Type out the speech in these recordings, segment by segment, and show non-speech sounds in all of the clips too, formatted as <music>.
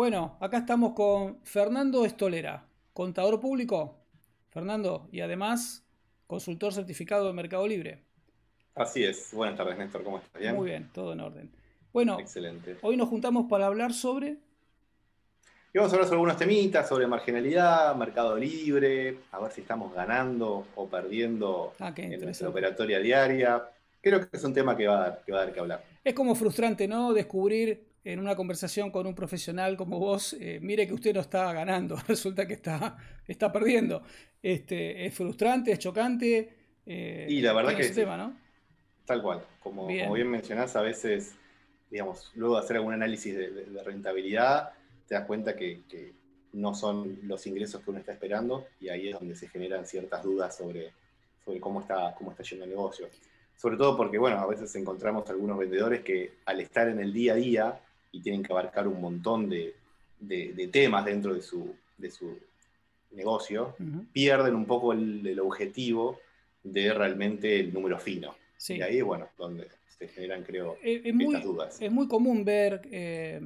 Bueno, acá estamos con Fernando Estolera, contador público. Fernando, y además consultor certificado de Mercado Libre. Así es. Buenas tardes, Néstor. ¿Cómo estás? Muy bien, todo en orden. Bueno, Excelente. hoy nos juntamos para hablar sobre... Y vamos a hablar sobre algunos temitas, sobre marginalidad, mercado libre, a ver si estamos ganando o perdiendo Ah, en nuestra operatoria diaria. Creo que es un tema que va a dar que, va a dar que hablar. Es como frustrante, ¿no? Descubrir en una conversación con un profesional como vos, eh, mire que usted no está ganando, <laughs> resulta que está, está perdiendo. Este, es frustrante, es chocante. eh, Y la verdad que tema, ¿no? Tal cual. Como Bien. como bien, mencionás, a veces, digamos, luego de hacer algún análisis de, de- de rentabilidad, te das cuenta que, que no son los ingresos que uno está esperando y ahí es donde se generan ciertas dudas sobre, sobre cómo, está, cómo está yendo el negocio. Sobre todo porque, bueno, a veces encontramos algunos vendedores que al estar en el día a día y tienen que abarcar un montón de, de- de temas dentro de su, de su negocio, pierden un poco el, el objetivo de realmente el número fino. Sí. Y ahí, bueno, donde se generan, creo, Es, es muy, dudas. es muy común ver eh,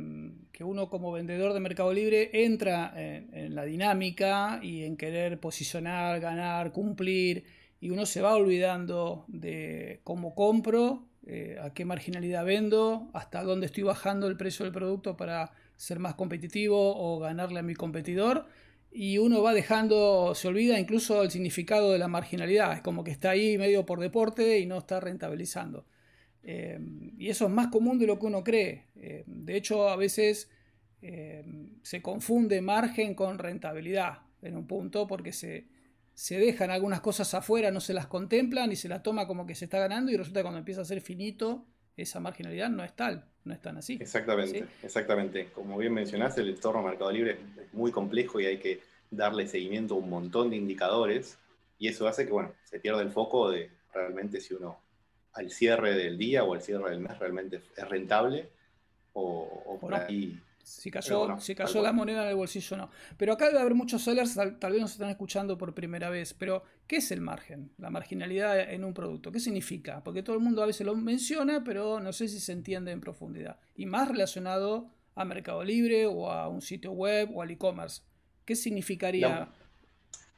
que uno como vendedor de Mercado Libre entra en, en la dinámica y en querer posicionar, ganar, cumplir, y uno se va olvidando de cómo compro, eh, a qué marginalidad vendo, hasta dónde estoy bajando el precio del producto para ser más competitivo o ganarle a mi competidor. Y uno va dejando, se olvida incluso el significado de la marginalidad, es como que está ahí medio por deporte y no está rentabilizando. Eh, y eso es más común de lo que uno cree. Eh, de hecho, a veces se confunde margen con rentabilidad en un punto porque se, se dejan algunas cosas afuera, no se las contemplan y se las toma como que se está ganando y resulta que cuando empieza a ser finito, esa marginalidad no es tal, no es tan así. Exactamente, ¿sí? exactamente. Como bien mencionaste, el entorno Mercado Libre es, muy complejo y hay que darle seguimiento a un montón de indicadores y eso hace que, bueno, se pierda el foco de realmente si uno al cierre del día o al cierre del mes realmente es rentable o, o por ahí Si cayó, bueno, si cayó la moneda en el bolsillo, no. Pero acá debe haber muchos sellers, tal, tal vez nos están escuchando por primera vez. Pero, ¿qué es el margen? La marginalidad en un producto. ¿Qué significa? Porque todo el mundo a veces lo menciona, pero no sé si se entiende en profundidad. Y más relacionado a Mercado Libre o a un sitio web o al e-commerce. ¿Qué significaría?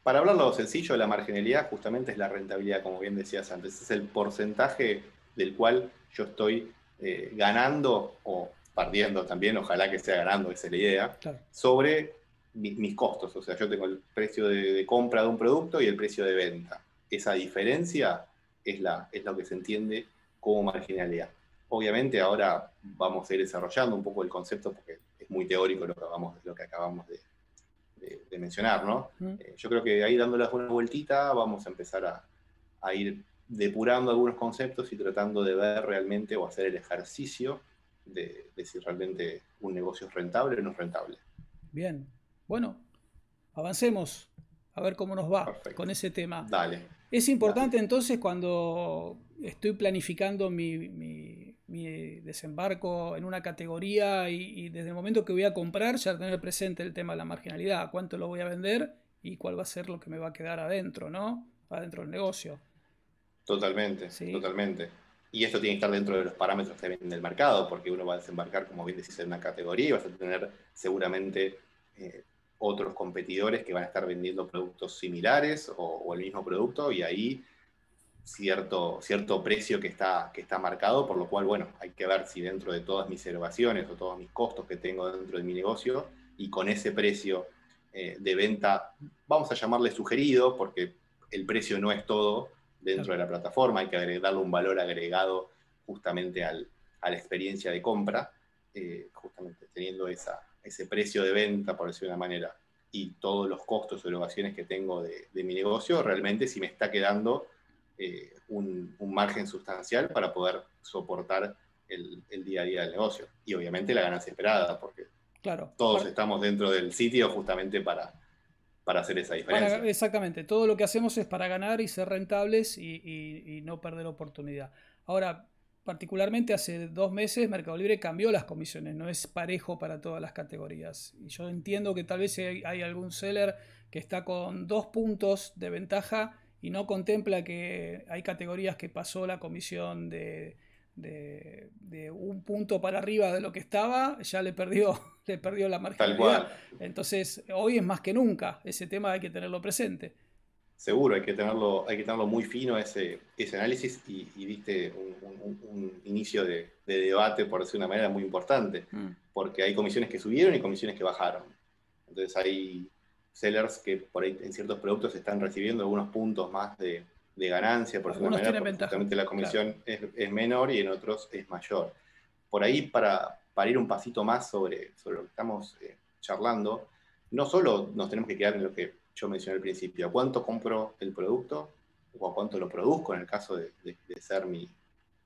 Para hablarlo sencillo, la marginalidad justamente es la rentabilidad, como bien decías antes. Es el porcentaje del cual yo estoy eh, ganando o perdiendo también, ojalá que sea ganando, esa es la idea, Claro. sobre mi- mis costos. O sea, yo tengo el precio de, de compra de un producto y el precio de venta. Esa diferencia es, la, es lo que se entiende como marginalidad. Obviamente ahora vamos a ir desarrollando un poco el concepto porque es muy teórico lo que, acabamos- lo que acabamos de, de- de mencionar, ¿no? Eh, yo creo que ahí dándoles una vueltita vamos a empezar a, a ir depurando algunos conceptos y tratando de ver realmente o hacer el ejercicio de, de si realmente un negocio es rentable o no es rentable. Bien. Bueno, avancemos. A ver cómo nos va Perfecto. con ese tema. Dale. Es importante entonces cuando estoy planificando mi, mi- mi desembarco en una categoría y, y desde el momento que voy a comprar ya tener presente el tema de la marginalidad, cuánto lo voy a vender y cuál va a ser lo que me va a quedar adentro, ¿no? Adentro del negocio. Totalmente, Sí. totalmente. Y esto tiene que estar dentro de los parámetros también del mercado, porque uno va a desembarcar, como bien decís, en una categoría y vas a tener seguramente eh, otros competidores que van a estar vendiendo productos similares o, el mismo producto y ahí cierto, cierto precio que está, que está marcado, por lo cual, bueno, hay que ver si dentro de todas mis erogaciones o todos mis costos que tengo dentro de mi negocio y con ese precio eh, de venta, vamos a llamarle sugerido, porque el precio no es todo dentro de la plataforma, hay que agregar- darle un valor agregado justamente al- a la experiencia de compra, eh, justamente teniendo esa, ese precio de venta, por decirlo de una manera, y todos los costos o erogaciones que tengo de, de mi negocio, realmente si me está quedando eh, un, un margen sustancial para poder soportar el, el día a día del negocio. Y obviamente la ganancia esperada, porque Claro. todos estamos dentro del sitio justamente para, para hacer esa diferencia. para- exactamente. Todo lo que hacemos es para ganar y ser rentables y, y- y no perder oportunidad. Ahora, particularmente hace dos meses Mercado Libre cambió las comisiones, no es parejo para todas las categorías. Y yo entiendo que tal vez hay, hay algún seller que está con dos puntos de ventaja y no contempla que hay categorías que pasó la comisión de, de, un punto para arriba de lo que estaba, ya le perdió, <laughs> le perdió la marginalidad. Entonces, hoy es más que nunca, ese tema hay que tenerlo presente. Seguro, hay que tenerlo, hay que tenerlo muy fino ese, ese análisis y, viste un, inicio de, debate, por decir una manera, muy importante, mm. porque hay comisiones que subieron y comisiones que bajaron. Entonces hay sellers que por ahí en ciertos productos están recibiendo algunos puntos más de, de ganancia, por decirlo manera, porque la comisión es, menor y en otros es mayor. Por ahí, para, para ir un pasito más sobre, sobre lo que estamos eh, charlando, no solo nos tenemos que quedar en lo que yo mencioné al principio, a cuánto compro el producto o a cuánto lo produzco en el caso de, ser mi,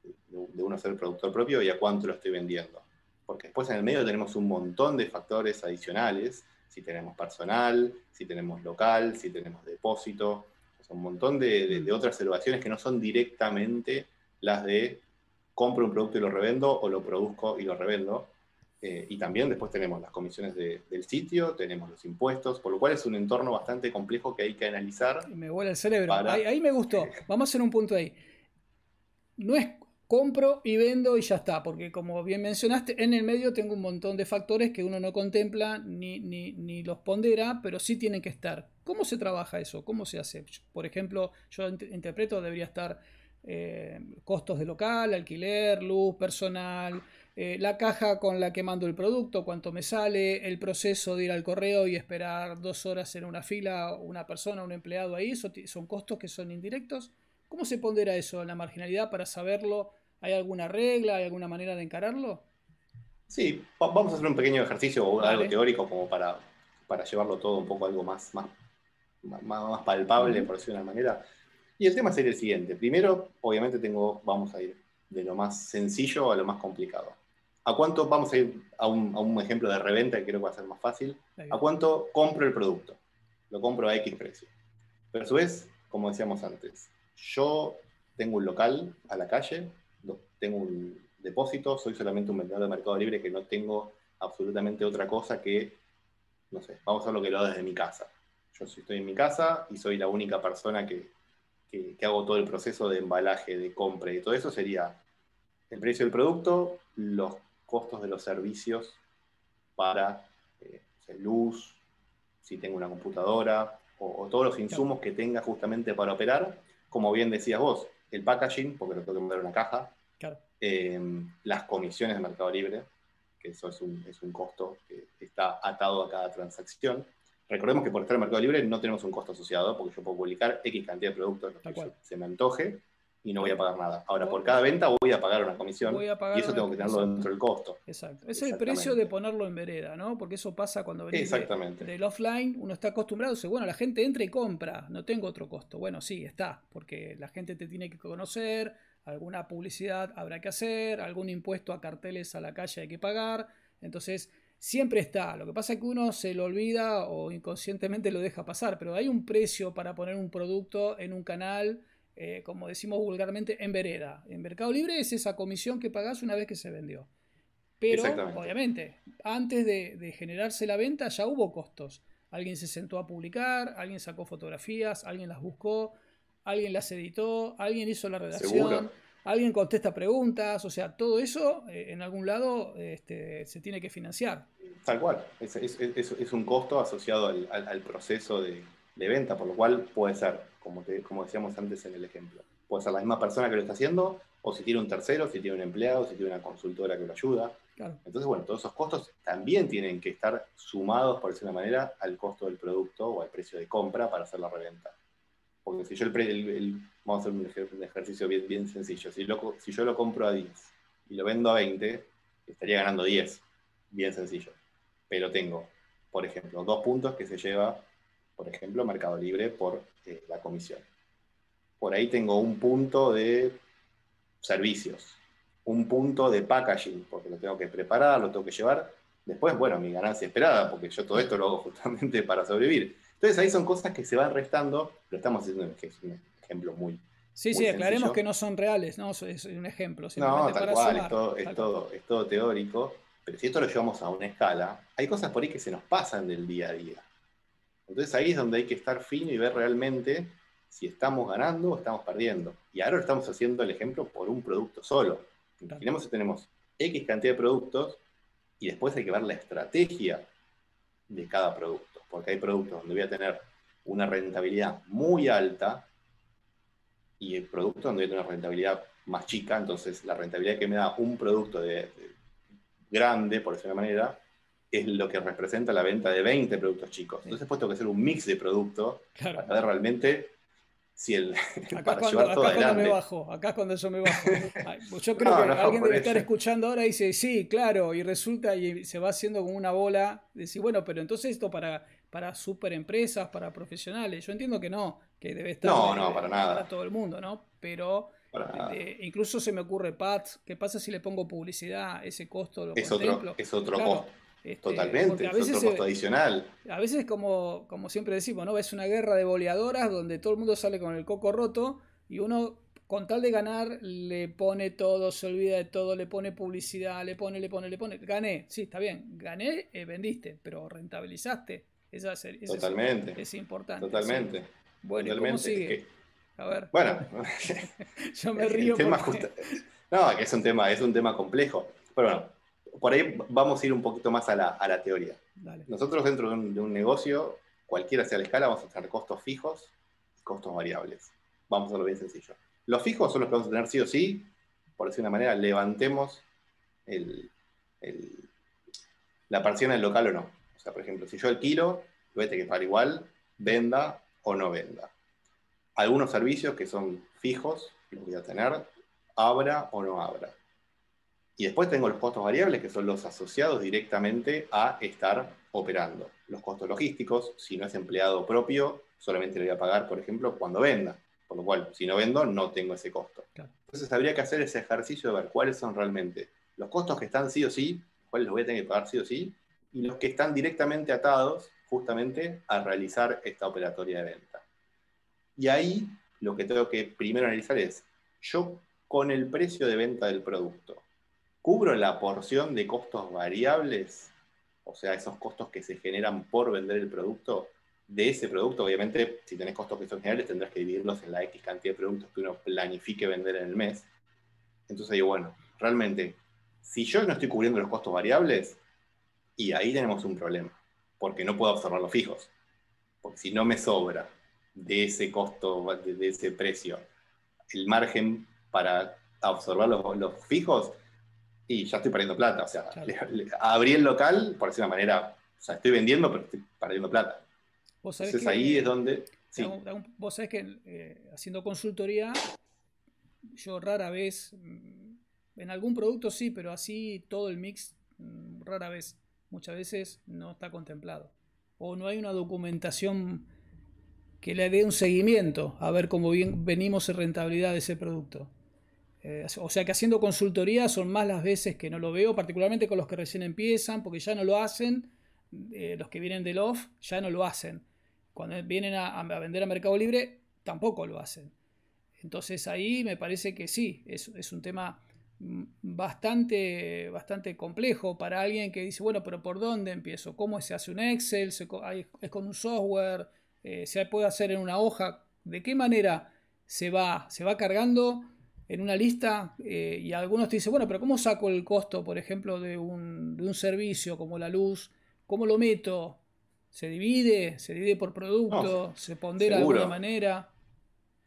de, uno ser el productor propio y a cuánto lo estoy vendiendo. Porque después en el medio tenemos un montón de factores adicionales, si tenemos personal, si tenemos local, si tenemos depósito, un montón de, otras evaluaciones que no son directamente las de compro un producto y lo revendo o lo produzco y lo revendo. Eh, y también después tenemos las comisiones del sitio, tenemos los impuestos, por lo cual es un entorno bastante complejo que hay que analizar. Me vuela el cerebro. Ahí, ahí, me gustó. <laughs> Vamos a hacer un punto ahí. No es compro y vendo y ya está, porque como bien mencionaste, en el medio tengo un montón de factores que uno no contempla ni, ni, los pondera, pero sí tienen que estar. ¿Cómo se trabaja eso? ¿Cómo se hace? Por ejemplo, yo interpreto, debería estar eh, costos de local, alquiler, luz, personal, eh, la caja con la que mando el producto, cuánto me sale, el proceso de ir al correo y esperar dos horas en una fila, una persona, un empleado ahí, son costos que son indirectos. ¿Cómo se pondera eso en la marginalidad para saberlo ¿Hay alguna regla, hay alguna manera de encararlo? Sí, vamos a hacer un pequeño ejercicio o algo teórico como para, para llevarlo todo un poco a algo más, más, más, palpable, por decirlo de una manera. Y el tema sería el siguiente. Primero, obviamente tengo, vamos a ir de lo más sencillo a lo más complicado. ¿A cuánto, vamos a ir a un, a un ejemplo de reventa que creo que va a ser más fácil? ¿A cuánto compro el producto? Lo compro a X precio. Pero a su vez, como decíamos antes, yo tengo un local a la calle, tengo un depósito, soy solamente un vendedor de Mercado Libre que no tengo absolutamente otra cosa que, no sé, vamos a ver lo que lo hago desde mi casa. Yo estoy en mi casa y soy la única persona que, que, hago todo el proceso de embalaje, de compra y todo eso sería el precio del producto, los costos de los servicios para eh, luz, si tengo una computadora, o, todos los insumos que tenga justamente para operar, como bien decías vos, el packaging, porque lo tengo que mandar una caja, Em, las comisiones de Mercado Libre, que eso es un, es un costo que está atado a cada transacción. Recordemos que por estar en Mercado Libre no tenemos un costo asociado, porque yo puedo publicar X cantidad de productos que se me antoje y no voy a pagar nada. Ahora, por cada venta voy a pagar una comisión y eso tengo que tenerlo dentro del costo. Exacto. Es el precio de ponerlo en vereda, ¿no? Porque eso pasa cuando venís de, del offline, uno está acostumbrado, dice, bueno, la gente entra y compra, no tengo otro costo. Bueno, sí, está, porque la gente te tiene que conocer, alguna publicidad habrá que hacer, algún impuesto a carteles a la calle hay que pagar. Entonces, siempre está. Lo que pasa es que uno se lo olvida o inconscientemente lo deja pasar, pero hay un precio para poner un producto en un canal, eh, como decimos vulgarmente, en vereda. En Mercado Libre es esa comisión que pagás una vez que se vendió. Pero, obviamente, antes de, de generarse la venta ya hubo costos. Alguien se sentó a publicar, alguien sacó fotografías, alguien las buscó, alguien las editó, alguien hizo la redacción, alguien contesta preguntas, o sea, todo eso eh, en algún lado este, se tiene que financiar. Tal cual, es, un costo asociado al, proceso de, venta, por lo cual puede ser, como, como decíamos antes en el ejemplo, puede ser la misma persona que lo está haciendo, o si tiene un tercero, si tiene un empleado, si tiene una consultora que lo ayuda. Entonces, bueno, todos esos costos también tienen que estar sumados, por decir una manera, al costo del producto o al precio de compra para hacer la reventa. Porque si yo el, vamos a hacer un, ejercicio bien, sencillo. Si, si yo lo compro a 10 y lo vendo a 20, estaría ganando 10. Bien sencillo. Pero tengo, por ejemplo, dos puntos que se lleva, por ejemplo, Mercado Libre por eh, la comisión. Por ahí tengo un punto de servicios, un punto de packaging, porque lo tengo que preparar, lo tengo que llevar. Después, bueno, mi ganancia esperada, porque yo todo esto lo hago <laughs> justamente para sobrevivir. Entonces ahí son cosas que se van restando, lo estamos haciendo un ejemplo muy... Sí, sí, aclaremos que no son reales, ¿no? Es un ejemplo. No, tal cual, es, todo, es, todo, es todo teórico, pero si esto lo llevamos a una escala, hay cosas por ahí que se nos pasan del día a día. Entonces ahí es donde hay que estar fino y ver realmente si estamos ganando o estamos perdiendo. Y ahora estamos haciendo el ejemplo por un producto solo. Imaginemos que tenemos X cantidad de productos y después hay que ver la estrategia de cada producto, porque hay productos donde voy a tener una rentabilidad muy alta y el producto donde voy a tener una rentabilidad más chica, entonces la rentabilidad que me da un producto de, grande, por decirlo de manera, es lo que representa la venta de 20 productos chicos. Entonces, pues tengo que hacer un mix de productos para ver realmente si el. <laughs> Acá, cuando, acá cuando, me bajo, acá cuando yo me bajo. Pues yo <laughs> creo que alguien debe estar escuchando ahora y dice, sí, claro, y resulta y se va haciendo como una bola. Decir, bueno, pero entonces esto para, para super empresas, para profesionales. Yo entiendo que no, que debe estar no, no, para, nada. para todo el mundo, ¿no? Pero eh, incluso se me ocurre, Pat, ¿qué pasa si le pongo publicidad? Ese costo lo es Otro, es otro costo. Este, Totalmente, es otro costo adicional. A veces, como, como siempre decimos, ¿no? Es una guerra de boleadoras donde todo el mundo sale con el coco roto y uno, con tal de ganar, le pone todo, se olvida de todo, le pone publicidad, le pone, le pone, le pone. Gané, sí, está bien, gané, eh, vendiste, pero rentabilizaste. Esa, Totalmente. Es, importante. Totalmente. Bueno, ¿cómo sigue? A ver. Bueno, <laughs> yo me río. No, que es un tema, es un tema complejo. Pero bueno, por ahí vamos a ir un poquito más a la, teoría. Nosotros dentro de un, negocio, cualquiera sea la escala, vamos a tener costos fijos y costos variables. Vamos a hacerlo bien sencillo. Los fijos son los que vamos a tener sí o sí, por decir una manera, levantemos la parcial del local o no. O sea, por ejemplo, si yo alquilo, lo voy a tener que pagar igual, venda o no venda. Algunos servicios que son fijos, los voy a tener, abra o no abra. Y después tengo los costos variables, que son los asociados directamente a estar operando. Los costos logísticos, si no es empleado propio, solamente le voy a pagar, por ejemplo, cuando venda. Por lo cual, si no vendo, no tengo ese costo. Entonces habría que hacer ese ejercicio de ver cuáles son realmente los costos que están sí o sí, cuáles los voy a tener que pagar sí o sí, y los que están directamente atados justamente a realizar esta operatoria de venta. Y ahí lo que tengo que primero analizar es, yo con el precio de venta del producto, ¿cubro la porción de costos variables? O sea, esos costos que se generan por vender el producto. De ese producto, obviamente, si tenés costos que son generales, tendrás que dividirlos en la X cantidad de productos que uno planifique vender en el mes. Entonces digo, bueno, realmente, si yo no estoy cubriendo los costos variables, y ahí tenemos un problema, porque no puedo observar los fijos. Porque si no me sobra de ese costo, de, ese precio, el margen para absorber los, fijos, y ya estoy perdiendo plata. O sea, abrí el local, por decir una manera, o sea, estoy vendiendo, pero estoy perdiendo plata. Entonces ahí es donde... Vos sabés que eh, haciendo consultoría, yo rara vez, mm, en algún producto sí, pero así todo el mix, mm, rara vez, muchas veces no está contemplado. O no hay una documentación que le dé un seguimiento a ver cómo bien venimos en rentabilidad de ese producto. Eh, o sea que haciendo consultoría son más las veces que no lo veo, particularmente con los que recién empiezan, porque ya no lo hacen, eh, los que vienen del off ya no lo hacen. Cuando vienen a, vender a Mercado Libre, tampoco lo hacen. Entonces ahí me parece que sí, es, un tema bastante, bastante complejo para alguien que dice, bueno, pero ¿por dónde empiezo? ¿Cómo se hace un Excel? ¿Es con un software? Eh, se puede hacer en una hoja, de qué manera se va, se va cargando en una lista eh, y algunos te dicen, bueno, pero ¿cómo saco el costo, por ejemplo, de un, de un, servicio como la luz? ¿Cómo lo meto? ¿Se divide? ¿Se divide por producto? ¿Se pondera de alguna manera?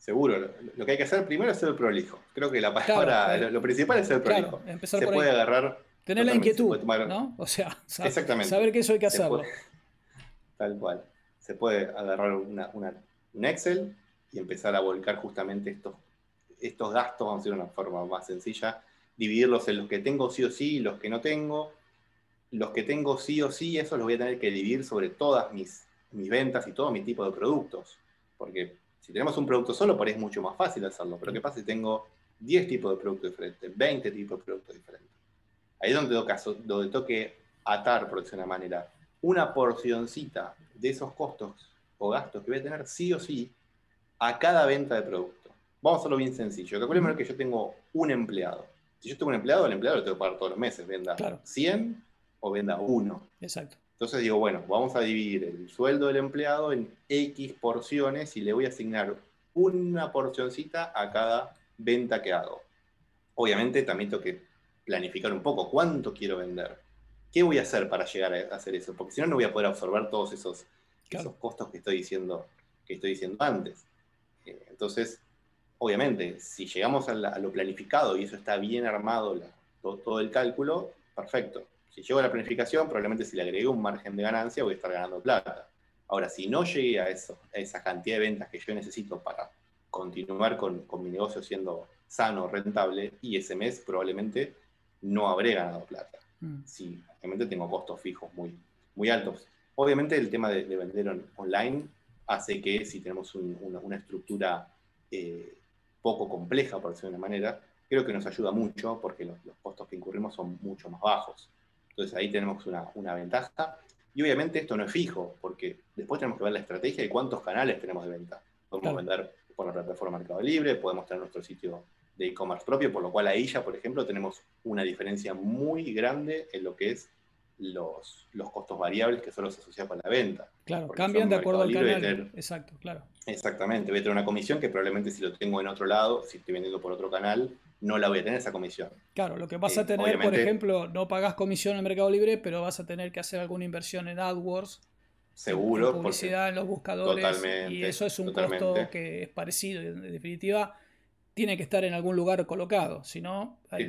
Seguro, lo, que hay que hacer primero es ser el prolijo. Creo que la palabra, lo, principal es ser prolijo. se puede agarrar. Tener la inquietud, ¿no? O sea, saber que eso hay que hacerlo. <laughs> tal cual se puede agarrar un Excel y empezar a volcar justamente estos, estos gastos, vamos a decir de una forma más sencilla, dividirlos en los que tengo sí o sí y los que no tengo. Los que tengo sí o sí, eso los voy a tener que dividir sobre todas mis, mis ventas y todo mi tipo de productos. Porque si tenemos un producto solo, por ahí es mucho más fácil hacerlo. Pero ¿qué pasa si tengo 10 tipos de productos diferentes, 20 tipos de productos diferentes? Ahí es donde tengo, donde tengo que atar, por decir una manera, una porcioncita de esos costos o gastos que voy a tener sí o sí a cada venta de producto. Vamos a hacerlo bien sencillo. Calculemos que yo tengo un empleado. Si yo tengo un empleado, el empleado lo tengo que pagar todos los meses, venda 100 o venda 1. Exacto. Entonces digo, bueno, vamos a dividir el sueldo del empleado en X porciones y le voy a asignar una porcioncita a cada venta que hago. obviamente también tengo que planificar un poco cuánto quiero vender. ¿Qué voy a hacer para llegar a hacer eso? Porque si no, no voy a poder absorber todos esos, esos costos que estoy diciendo, que estoy diciendo antes. Eh, entonces, obviamente, si llegamos a, lo planificado y eso está bien armado, todo, el cálculo, perfecto. Si llego a la planificación, probablemente si le agrego un margen de ganancia voy a estar ganando plata. Ahora, si no llegué a, eso, a esa cantidad de ventas que yo necesito para continuar con, mi negocio siendo sano, rentable, y ese mes probablemente no habré ganado plata. Mm. Si obviamente tengo costos fijos muy, muy altos. Obviamente el tema de, vender online hace que si tenemos una, estructura eh, poco compleja, por decirlo de una manera, creo que nos ayuda mucho porque los, costos que incurrimos son mucho más bajos. Entonces ahí tenemos una, una, ventaja. Y obviamente esto no es fijo, porque después tenemos que ver la estrategia y cuántos canales tenemos de venta. Podemos vender por la plataforma Mercado Libre, podemos tener nuestro sitio de e-commerce propio, por lo cual ahí ya, por ejemplo, tenemos una diferencia muy grande en lo que es los, los costos variables que solo se asocian con la venta. Claro, cambian de acuerdo al canal. Exacto, claro. Exactamente, voy a tener una comisión que probablemente si lo tengo en otro lado, si estoy vendiendo por otro canal, no la voy a tener esa comisión. Claro, lo que vas a eh, tener, por ejemplo, no pagas comisión en Mercado Libre, pero vas a tener que hacer alguna inversión en AdWords. Seguro. En publicidad en los buscadores. y eso es un costo que es parecido. En definitiva, tiene que estar en algún lugar colocado, si no hay,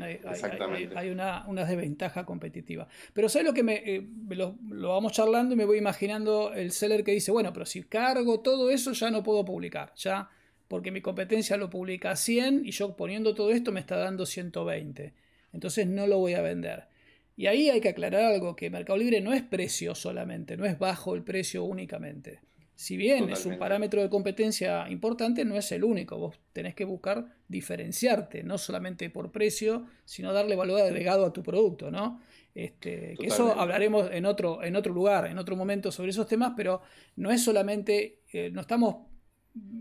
una, desventaja competitiva. Pero ¿sabes lo que me, eh, lo, vamos charlando y me voy imaginando el seller que dice, bueno, pero si cargo todo eso ya no puedo publicar, ya porque mi competencia lo publica a 100 y yo poniendo todo esto me está dando 120, entonces no lo voy a vender. Y ahí hay que aclarar algo, que Mercado Libre no es precio solamente, no es bajo el precio únicamente. Si bien es un parámetro de competencia importante, no es el único. Vos tenés que buscar diferenciarte, no solamente por precio, sino darle valor agregado a tu producto, ¿no? Este, que eso hablaremos en otro, en otro lugar, en otro momento sobre esos temas, pero no es solamente, eh, no estamos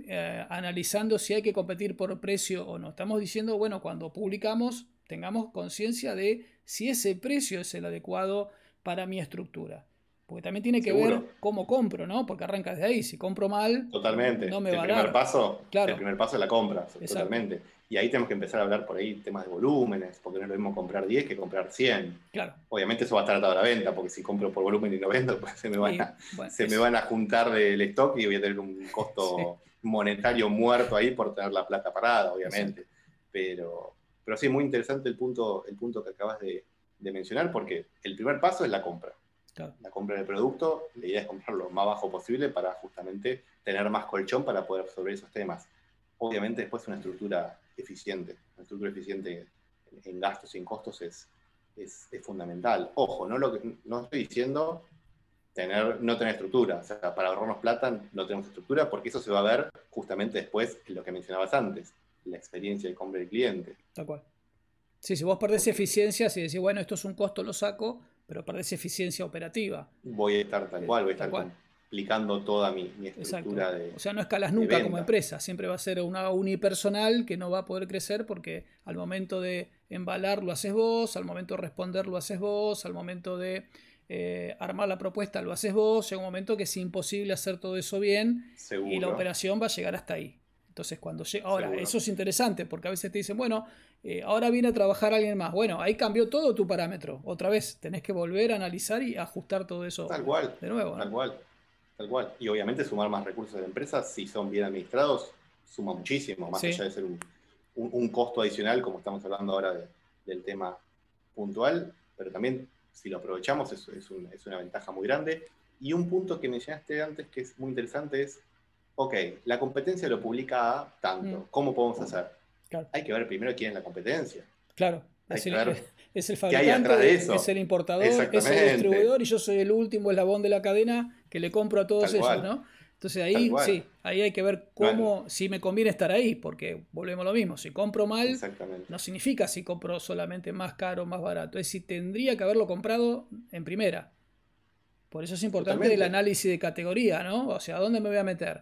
eh, analizando si hay que competir por precio o no. Estamos diciendo, bueno, cuando publicamos, tengamos conciencia de si ese precio es el adecuado para mi estructura. Porque también tiene que ver cómo compro, ¿no? Porque arrancas de ahí. Si compro mal, totalmente. no me el primer Paso, El primer paso es la compra, totalmente. Y ahí tenemos que empezar a hablar por ahí temas de volúmenes, porque no es lo mismo comprar 10 que comprar 100. Claro. Obviamente eso va a estar atado a la venta, porque si compro por volumen y no vendo, <laughs> pues se me van, a, se me van a juntar del stock y voy a tener un costo <laughs> monetario muerto ahí por tener la plata parada, obviamente. Pero, pero sí, muy interesante el punto, el punto que acabas de mencionar, porque el primer paso es la compra la compra del producto, la idea es comprarlo lo más bajo posible para justamente tener más colchón para poder absorber esos temas. Obviamente después una estructura eficiente, una estructura eficiente en gastos y en costos es, es, fundamental. Ojo, no, lo no estoy diciendo tener, no tener estructura, o sea, para ahorrarnos plata no tenemos estructura porque eso se va a ver justamente después en lo que mencionabas antes, la experiencia de compra del cliente. Tal cual. Sí, si vos perdés eficiencia, si decís, bueno, esto es un costo, lo saco, pero perdés eficiencia operativa. Voy a estar tal cual, voy a estar aplicando toda mi, estructura de. O sea, no escalas nunca como empresa, siempre va a ser una unipersonal que no va a poder crecer porque al momento de embalar lo haces vos, al momento de responder lo haces vos, al momento de eh, armar la propuesta lo haces vos, llega un momento que es imposible hacer todo eso bien y la operación va a llegar hasta ahí. Entonces, cuando llega. Ahora, eso es interesante porque a veces te dicen, bueno, eh, ahora viene a trabajar alguien más. Bueno, ahí cambió todo tu parámetro. Otra vez, tenés que volver a analizar y ajustar todo eso tal cual, de nuevo. Tal cual, tal cual. Y obviamente sumar más recursos de la empresa, si son bien administrados, suma muchísimo, más allá de ser un, costo adicional, como estamos hablando ahora del tema puntual, pero también si lo aprovechamos es, es, una ventaja muy grande. Y un punto que mencionaste antes que es muy interesante es, ok, la competencia lo publica tanto, mm. ¿cómo podemos hacer? Hay que ver primero quién es la competencia. Claro. <laughs> Es el, es el, fabricante, es el importador, es el distribuidor y yo soy el último eslabón de la cadena que le compro a todos ellos, ¿no? Entonces ahí sí, ahí hay que ver cómo, si me conviene estar ahí, porque volvemos a lo mismo, si compro mal, no significa si compro solamente más caro, más barato, es si tendría que haberlo comprado en primera. Por eso es importante el análisis de categoría, ¿no? O sea, ¿a dónde me voy a meter?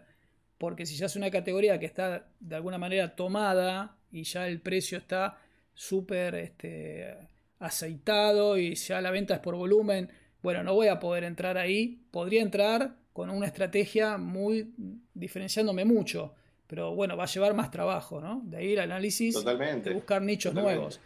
Porque si ya es una categoría que está de alguna manera tomada y ya el precio está súper este, aceitado y ya la venta es por volumen, bueno, no voy a poder entrar ahí. Podría entrar con una estrategia muy diferenciándome mucho, pero bueno, va a llevar más trabajo, ¿no? De ahí el análisis, totalmente, de buscar nichos nuevos.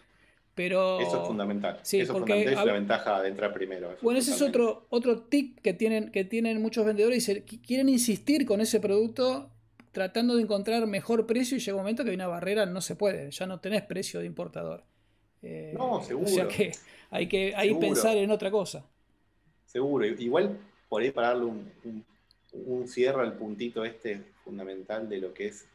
Pero, eso es fundamental. Sí, eso porque, es la ventaja de entrar primero. bueno, ese es otro, otro tip que tienen, que tienen muchos vendedores y quieren insistir con ese producto tratando de encontrar mejor precio y llega un momento que hay una barrera, no se puede, ya no tenés precio de importador. Eh, no, seguro. O sea que hay que hay pensar en otra cosa. Seguro, igual por ahí para darle un, un, cierre al puntito este fundamental de lo que es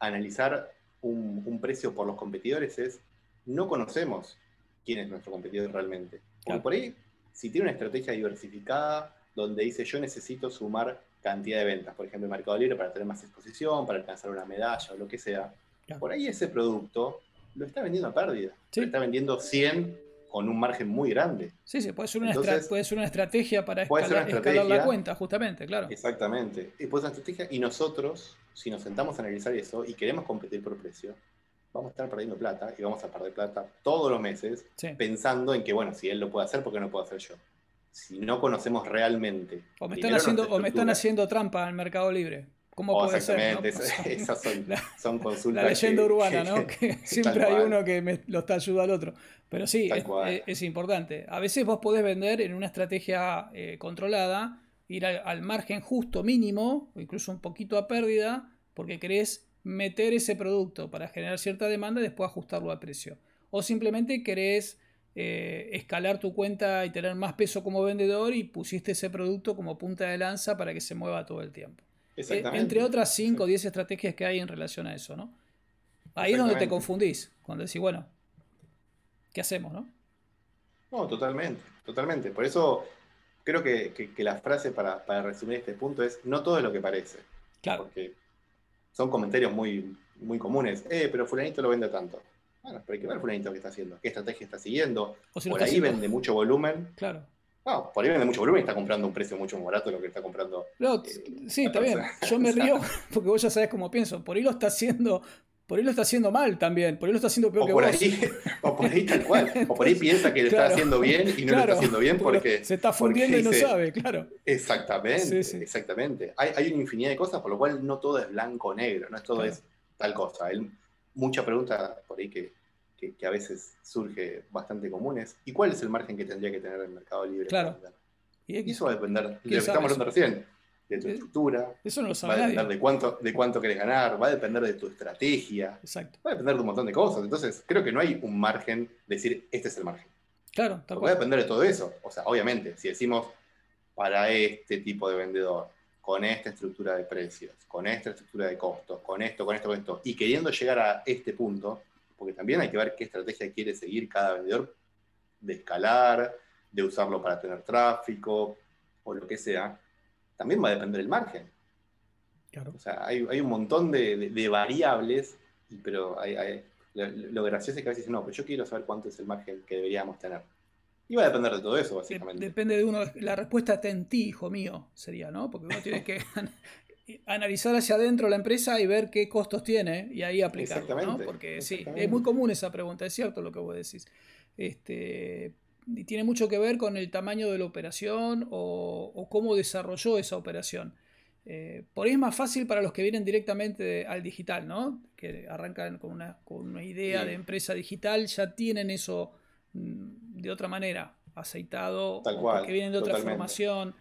analizar un, un precio por los competidores es no conocemos quién es nuestro competidor realmente. Porque por ahí, si tiene una estrategia diversificada donde dice yo necesito sumar cantidad de ventas, por ejemplo, en Mercado Libre para tener más exposición, para alcanzar una medalla o lo que sea, por ahí ese producto lo está vendiendo a pérdida. Lo está vendiendo 100 con un margen muy grande. Sí, sí, puede ser una, puede ser una estrategia para escalar, la cuenta, justamente, claro. Exactamente. Y puede ser una estrategia, y nosotros, si nos sentamos a analizar eso y queremos competir por precio, vamos a estar perdiendo plata y vamos a perder plata todos los meses pensando en que, bueno, si él lo puede hacer, ¿por qué no puedo hacer yo? Si no conocemos realmente. O me están, haciendo, o me están haciendo trampa al Mercado Libre. ¿Cómo puede ser? esas <laughs> son, consultas. La leyenda urbana, ¿no? <laughs> Que siempre hay uno que me, lo está ayudando al otro. Pero sí, es, importante. A veces vos podés vender en una estrategia eh, controlada, ir al, al, margen justo mínimo, o incluso un poquito a pérdida, porque querés meter ese producto para generar cierta demanda y después ajustarlo a precio. O simplemente querés eh, escalar tu cuenta y tener más peso como vendedor y pusiste ese producto como punta de lanza para que se mueva todo el tiempo. Eh, entre otras 5 o 10 estrategias que hay en relación a eso, ¿no? Ahí es donde te confundís, cuando decís, bueno, ¿qué hacemos, no? No, totalmente, totalmente. Por eso creo que, la frase para, para, resumir este punto es, no todo es lo que parece. Claro. Porque son comentarios muy, muy comunes. Eh, pero fulanito lo vende tanto. Bueno, pero hay que ver fulanito qué está haciendo, qué estrategia está siguiendo. por ahí vende mucho volumen. Claro. No, por ahí vende mucho volumen y está comprando un precio mucho más barato de lo que está comprando. Eh, sí, está bien. Yo me <laughs> río porque vos ya sabés cómo pienso. Por ahí lo está haciendo por ahí lo está haciendo mal también, por ahí lo está haciendo peor o que por Ahí, <laughs> o por ahí tal cual, <laughs> o por ahí piensa que lo está haciendo bien y no lo está haciendo bien porque... Se está fundiendo y no sabe, claro. Exactamente, exactamente. Hay, hay, una infinidad de cosas, por lo cual no todo es blanco o negro, no es todo es tal cosa. Hay mucha pregunta por ahí que, que, a veces surge bastante comunes. ¿Y cuál es el margen que tendría que tener el mercado libre? Claro. Y eso va a depender de lo que estamos hablando recién de tu estructura. Eso no lo sabe Va a depender de cuánto, de cuánto querés ganar, va a depender de tu estrategia. Exacto. Va a depender de un montón de cosas. Entonces, creo que no hay un margen de decir, este es el margen. Claro, Va a depender de todo eso. O sea, obviamente, si decimos para este tipo de vendedor, con esta estructura de precios, con esta estructura de costos, con esto, con esto, con esto, y queriendo llegar a este punto, porque también hay que ver qué estrategia quiere seguir cada vendedor de escalar, de usarlo para tener tráfico o lo que sea también va a depender del margen. Claro. O sea, hay, un montón de, variables, pero lo, gracioso es que a veces dicen, no, pero yo quiero saber cuánto es el margen que deberíamos tener. Y va a depender de todo eso, básicamente. Depende de uno. La respuesta está en ti, hijo mío, sería, ¿no? Porque uno tiene que <laughs> analizar hacia adentro la empresa y ver qué costos tiene y ahí aplicarlo, ¿no? Porque sí, es muy común esa pregunta, es cierto lo que vos decís. Este, y tiene mucho que ver con el tamaño de la operación o, cómo desarrolló esa operación. Eh, por ahí es más fácil para los que vienen directamente al digital, ¿no? Que arrancan con una, con una idea de empresa digital, ya tienen eso de otra manera, aceitado, Tal cual, que vienen de otra formación.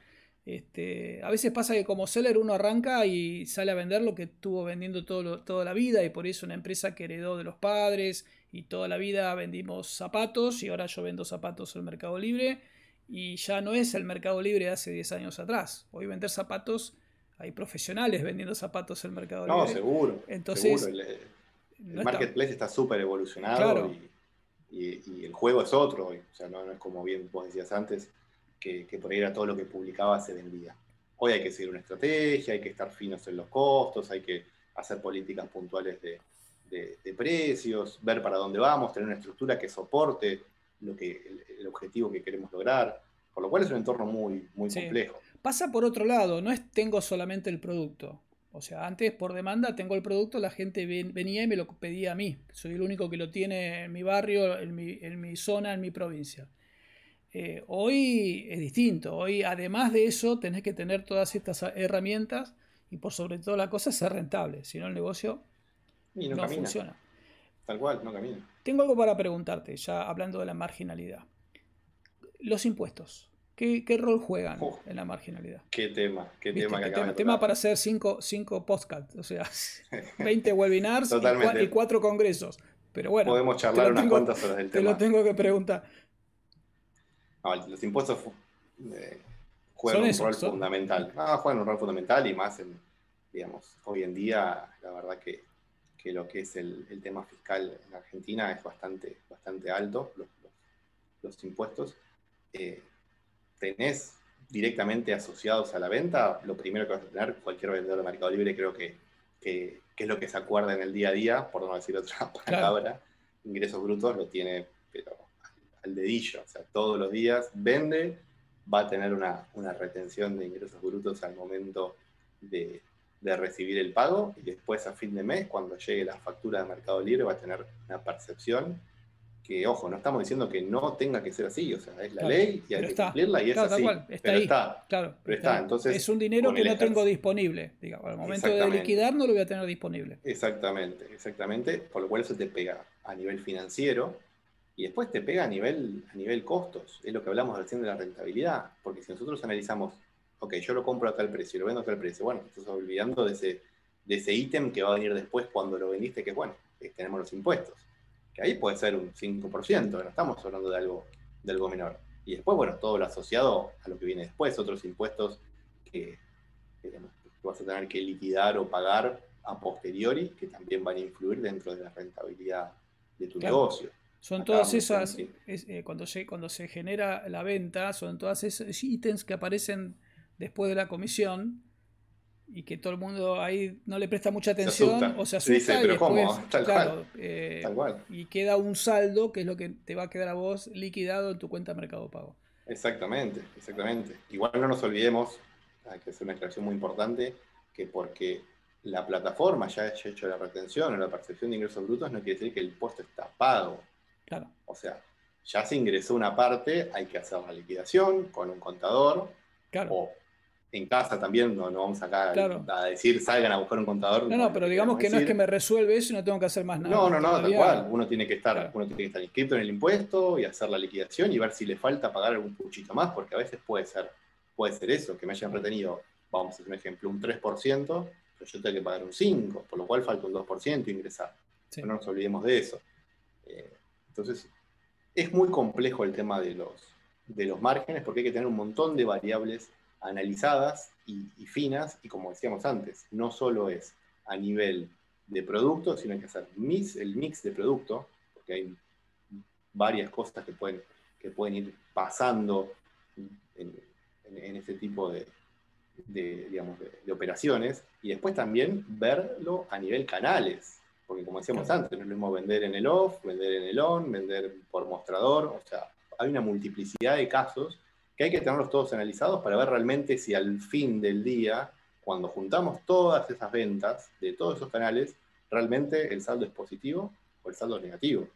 Este, a veces pasa que como seller uno arranca y sale a vender lo que estuvo vendiendo todo toda la vida y por eso una empresa que heredó de los padres y toda la vida vendimos zapatos y ahora yo vendo zapatos en el Mercado Libre y ya no es el Mercado Libre de hace 10 años atrás. Hoy vender zapatos, hay profesionales vendiendo zapatos en el Mercado Libre. No, seguro. Entonces, El, marketplace está súper evolucionado y, el juego es otro. O sea, no, es como bien vos decías antes, que, que por ahí era todo lo que publicaba se vendía. Hoy hay que seguir una estrategia, hay que estar finos en los costos, hay que hacer políticas puntuales de, de, precios, ver para dónde vamos, tener una estructura que soporte lo que, el, objetivo que queremos lograr, por lo cual es un entorno muy, muy complejo. Pasa por otro lado, no es tengo solamente el producto. O sea, antes por demanda tengo el producto, la gente venía y me lo pedía a mí. Soy el único que lo tiene en mi barrio, en mi, zona, en mi provincia. Eh, hoy es distinto. Hoy, además de eso, tenés que tener todas estas herramientas y por sobre todo la cosa es ser rentable, si no el negocio no, funciona. Tal cual, no camina. Tengo algo para preguntarte, ya hablando de la marginalidad. Los impuestos. ¿Qué, rol juegan en la marginalidad? Qué tema, qué tema que tema, tema para hacer cinco, cinco podcasts, o sea, <laughs> 20 webinars y, cuatro congresos. Pero bueno, podemos charlar unas cuantas horas del tema. Te lo tengo que preguntar. los impuestos eh, juegan un rol fundamental. Ah, juegan un rol fundamental y más en, digamos, hoy en día, la verdad que, lo que es el, tema fiscal en Argentina es bastante, bastante alto, los, impuestos. Eh, tenés directamente asociados a la venta, lo primero que vas a tener cualquier vendedor de Mercado Libre creo que, es lo que se acuerda en el día a día, por no decir otra <laughs> palabra, ingresos brutos lo tiene pero al dedillo, o sea, todos los días vende, va a tener una, retención de ingresos brutos al momento de, recibir el pago y después a fin de mes, cuando llegue la factura de Mercado Libre, va a tener una percepción que, ojo, no estamos diciendo que no tenga que ser así, o sea, es la ley y hay que cumplirla y es así. está ahí, claro, pero está. Entonces, es un dinero que no tengo disponible, digamos, al momento de liquidar no lo voy a tener disponible. Exactamente, exactamente, por lo cual eso te pega a nivel financiero y después te pega a nivel, a nivel costos, es lo que hablamos recién de la rentabilidad, porque si nosotros analizamos, ok, yo lo compro a tal precio, lo vendo a tal precio, bueno, estás olvidando de ese, de ese ítem que va a venir después cuando lo vendiste, que es bueno, tenemos los impuestos, que ahí puede ser un 5%, no estamos hablando de algo, de algo menor. Y después, bueno, todo lo asociado a lo que viene después, otros impuestos que, vas a tener que liquidar o pagar a posteriori, que también van a influir dentro de la rentabilidad de tu negocio. Son todas esas, eh, cuando, se, cuando se genera la venta, son todas esos ítems que aparecen después de la comisión y que todo el mundo ahí no le presta mucha atención o se asusta y después, claro, eh, y queda un saldo que es lo que te va a quedar a vos liquidado en tu cuenta de Mercado Pago. Exactamente, exactamente. Igual no nos olvidemos, hay que hacer una aclaración muy importante, que porque la plataforma ya haya hecho la retención o la percepción de ingresos brutos no quiere decir que el impuesto está pago. Claro. O sea, ya se ingresó una parte, hay que hacer la liquidación con un contador. Claro. O en casa también, no, no vamos acá a decir salgan a buscar un contador. No, no, pero digamos que no es que me resuelve eso y no tengo que hacer más nada. No, no, no, tal cual. Uno tiene, que estar, uno tiene que estar inscrito en el impuesto y hacer la liquidación y ver si le falta pagar algún puchito más, porque a veces puede ser, puede ser eso, que me hayan retenido, vamos a hacer un ejemplo, un 3%, pero yo tengo que pagar un 5%, por lo cual falta un 2% ingresar. No nos olvidemos de eso. Eh, entonces, es muy complejo el tema de los, de los márgenes porque hay que tener un montón de variables analizadas y, finas, y como decíamos antes, no solo es a nivel de producto, sino hay que hacer mix, el mix de producto, porque hay varias cosas que pueden, que pueden ir pasando en, en, este tipo de, digamos, de, operaciones, y después también verlo a nivel canales, porque como decíamos antes, no es lo mismo vender en el off, vender en el on, vender por mostrador, o sea, hay una multiplicidad de casos que hay que tenerlos todos analizados para ver realmente si al fin del día, cuando juntamos todas esas ventas de todos esos canales, realmente el saldo es positivo o el saldo es negativo.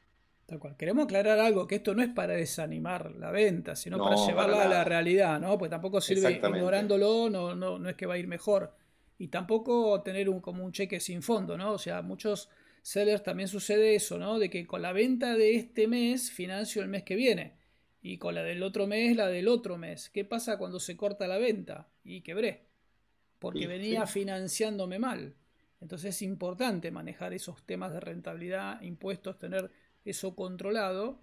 Tal cual. Queremos aclarar algo, que esto no es para desanimar la venta, sino para llevarla a la realidad, ¿no? Porque tampoco sirve ignorándolo, no, no, no es que va a ir mejor. Y tampoco tener un, como un cheque sin fondo, ¿no? O sea, muchos sellers también sucede eso, ¿no? De que con la venta de este mes financio el mes que viene y con la del otro mes, la del otro mes. ¿Qué pasa cuando se corta la venta? Y quebré, porque venía financiándome mal. Entonces es importante manejar esos temas de rentabilidad, impuestos, tener eso controlado,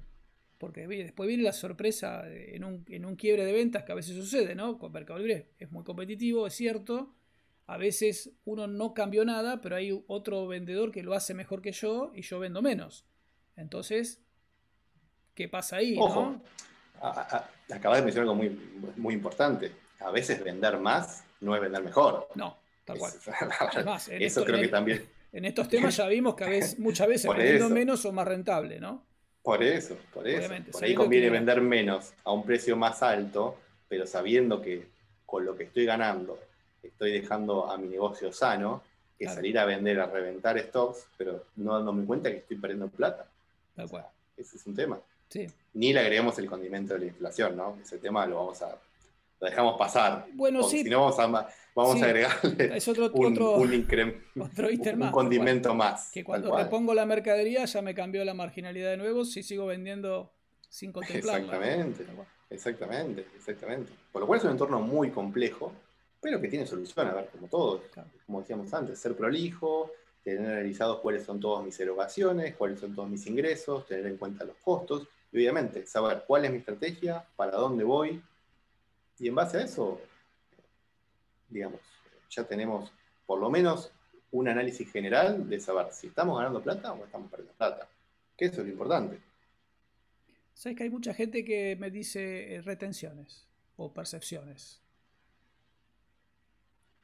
porque después viene la sorpresa en un, en un quiebre de ventas que a veces sucede, ¿no? Con Mercado Libre es muy competitivo, es cierto. A veces uno no cambió nada, pero hay otro vendedor que lo hace mejor que yo y yo vendo menos. Entonces, ¿qué pasa ahí? ¿no? acabas de mencionar algo muy, muy importante. A veces vender más no es vender mejor. No, tal cual. eso creo que también. En estos temas ya vimos que a veces, muchas veces vendiendo menos o más rentable, ¿no? Por eso, por eso. por ahí conviene vender menos a un precio más alto, pero sabiendo que con lo que estoy ganando estoy dejando a mi negocio sano, que salir a vender, a reventar stocks, pero no dándome cuenta que estoy perdiendo plata. Tal cual. ese es un tema. Sí. Ni le agregamos el condimento de la inflación, ¿no? Ese tema lo vamos a, lo dejamos pasar. Bueno, sí. Si no, vamos a, vamos a agregarle es otro, un, otro, un, un condimento más. Que cuando repongo la mercadería ya me cambió la marginalidad de nuevo si sigo vendiendo sin contemplarla. Exactamente, exactamente, exactamente. Por lo cual es un entorno muy complejo, pero que tiene solución, a ver, como todo, como decíamos antes, ser prolijo, tener analizados cuáles son todas mis erogaciones, cuáles son todos mis ingresos, tener en cuenta los costos, y obviamente saber cuál es mi estrategia, para dónde voy, y en base a eso, digamos, ya tenemos por lo menos un análisis general de saber si estamos ganando plata o estamos perdiendo plata, que eso es lo importante. Sabes que hay mucha gente que me dice eh, retenciones o percepciones.